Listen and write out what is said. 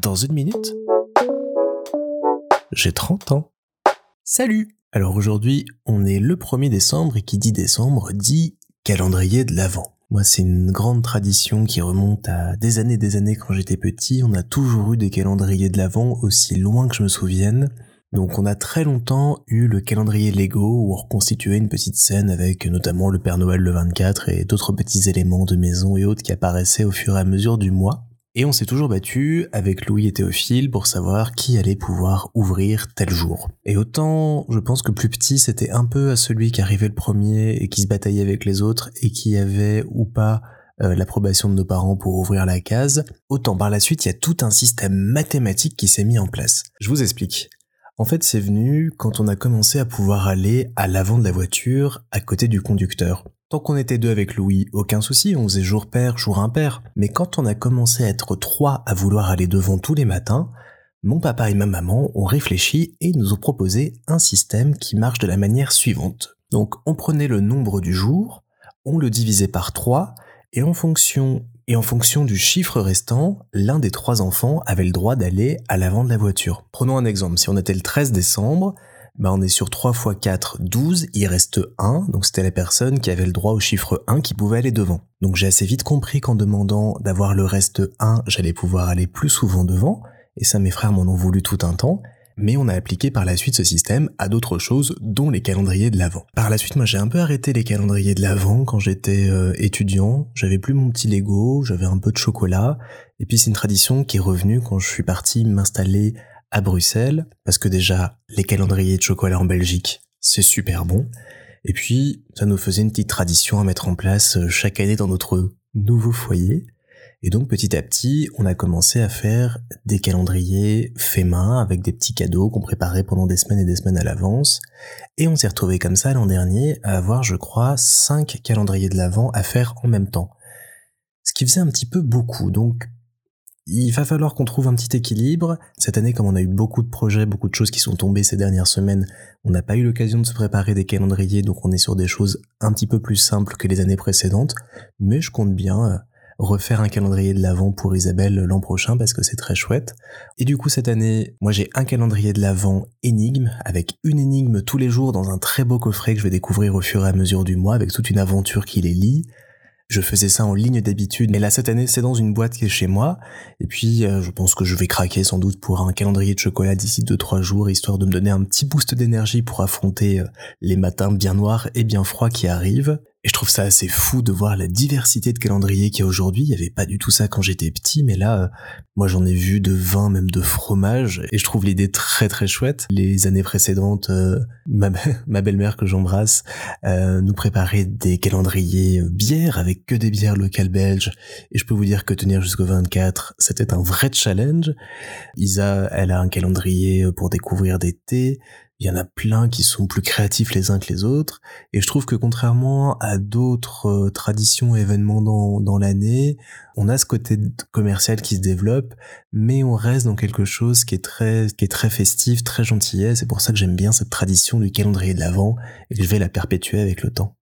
Dans une minute, j'ai 30 ans. Salut Alors aujourd'hui, on est le 1er décembre et qui dit décembre dit calendrier de l'Avent. Moi, c'est une grande tradition qui remonte à des années des années quand j'étais petit. On a toujours eu des calendriers de l'Avent aussi loin que je me souvienne. Donc on a très longtemps eu le calendrier Lego où on reconstituait une petite scène avec notamment le Père Noël le 24 et d'autres petits éléments de maison et autres qui apparaissaient au fur et à mesure du mois. Et on s'est toujours battu avec Louis et Théophile pour savoir qui allait pouvoir ouvrir tel jour. Et autant je pense que plus petit c'était un peu à celui qui arrivait le premier et qui se bataillait avec les autres et qui avait ou pas euh, l'approbation de nos parents pour ouvrir la case, autant par la suite il y a tout un système mathématique qui s'est mis en place. Je vous explique. En fait, c'est venu quand on a commencé à pouvoir aller à l'avant de la voiture, à côté du conducteur. Tant qu'on était deux avec Louis, aucun souci, on faisait jour père, jour impair. Mais quand on a commencé à être trois à vouloir aller devant tous les matins, mon papa et ma maman ont réfléchi et nous ont proposé un système qui marche de la manière suivante. Donc on prenait le nombre du jour, on le divisait par trois, et en fonction et en fonction du chiffre restant, l'un des trois enfants avait le droit d'aller à l'avant de la voiture. Prenons un exemple, si on était le 13 décembre, ben on est sur 3 x 4, 12, il reste 1, donc c'était la personne qui avait le droit au chiffre 1 qui pouvait aller devant. Donc j'ai assez vite compris qu'en demandant d'avoir le reste 1, j'allais pouvoir aller plus souvent devant, et ça mes frères m'en ont voulu tout un temps, mais on a appliqué par la suite ce système à d'autres choses, dont les calendriers de l'Avent. Par la suite, moi j'ai un peu arrêté les calendriers de l'Avent quand j'étais euh, étudiant, j'avais plus mon petit Lego, j'avais un peu de chocolat, et puis c'est une tradition qui est revenue quand je suis parti m'installer à Bruxelles, parce que déjà, les calendriers de chocolat en Belgique, c'est super bon, et puis ça nous faisait une petite tradition à mettre en place euh, chaque année dans notre nouveau foyer, et donc petit à petit, on a commencé à faire des calendriers faits main avec des petits cadeaux qu'on préparait pendant des semaines et des semaines à l'avance. Et on s'est retrouvé comme ça l'an dernier à avoir, je crois, cinq calendriers de l'avant à faire en même temps. Ce qui faisait un petit peu beaucoup. Donc il va falloir qu'on trouve un petit équilibre. Cette année, comme on a eu beaucoup de projets, beaucoup de choses qui sont tombées ces dernières semaines, on n'a pas eu l'occasion de se préparer des calendriers, donc on est sur des choses un petit peu plus simples que les années précédentes. Mais je compte bien euh, refaire un calendrier de l'Avent pour Isabelle l'an prochain parce que c'est très chouette. Et du coup, cette année, moi j'ai un calendrier de l'Avent énigme avec une énigme tous les jours dans un très beau coffret que je vais découvrir au fur et à mesure du mois avec toute une aventure qui les lie. Je faisais ça en ligne d'habitude, mais là cette année c'est dans une boîte qui est chez moi. Et puis euh, je pense que je vais craquer sans doute pour un calendrier de chocolat d'ici 2-3 jours, histoire de me donner un petit boost d'énergie pour affronter euh, les matins bien noirs et bien froids qui arrivent. Et je trouve ça assez fou de voir la diversité de calendriers qu'il y a aujourd'hui. Il n'y avait pas du tout ça quand j'étais petit, mais là, euh, moi j'en ai vu de vin, même de fromage, et je trouve l'idée très très chouette. Les années précédentes, euh, ma, belle-mère que j'embrasse euh, nous préparait des calendriers bières avec que des bières locales belges, et je peux vous dire que tenir jusqu'au 24, c'était un vrai challenge. Isa, elle a un calendrier pour découvrir des thés, il y en a plein qui sont plus créatifs les uns que les autres, et je trouve que contrairement à d'autres euh, traditions événements dans, dans l'année, on a ce côté commercial qui se développe, mais on reste dans quelque chose qui est très, qui est très festif, très gentillet, c'est pour ça que j'aime bien cette tradition du calendrier de l'Avent, et que je vais la perpétuer avec le temps.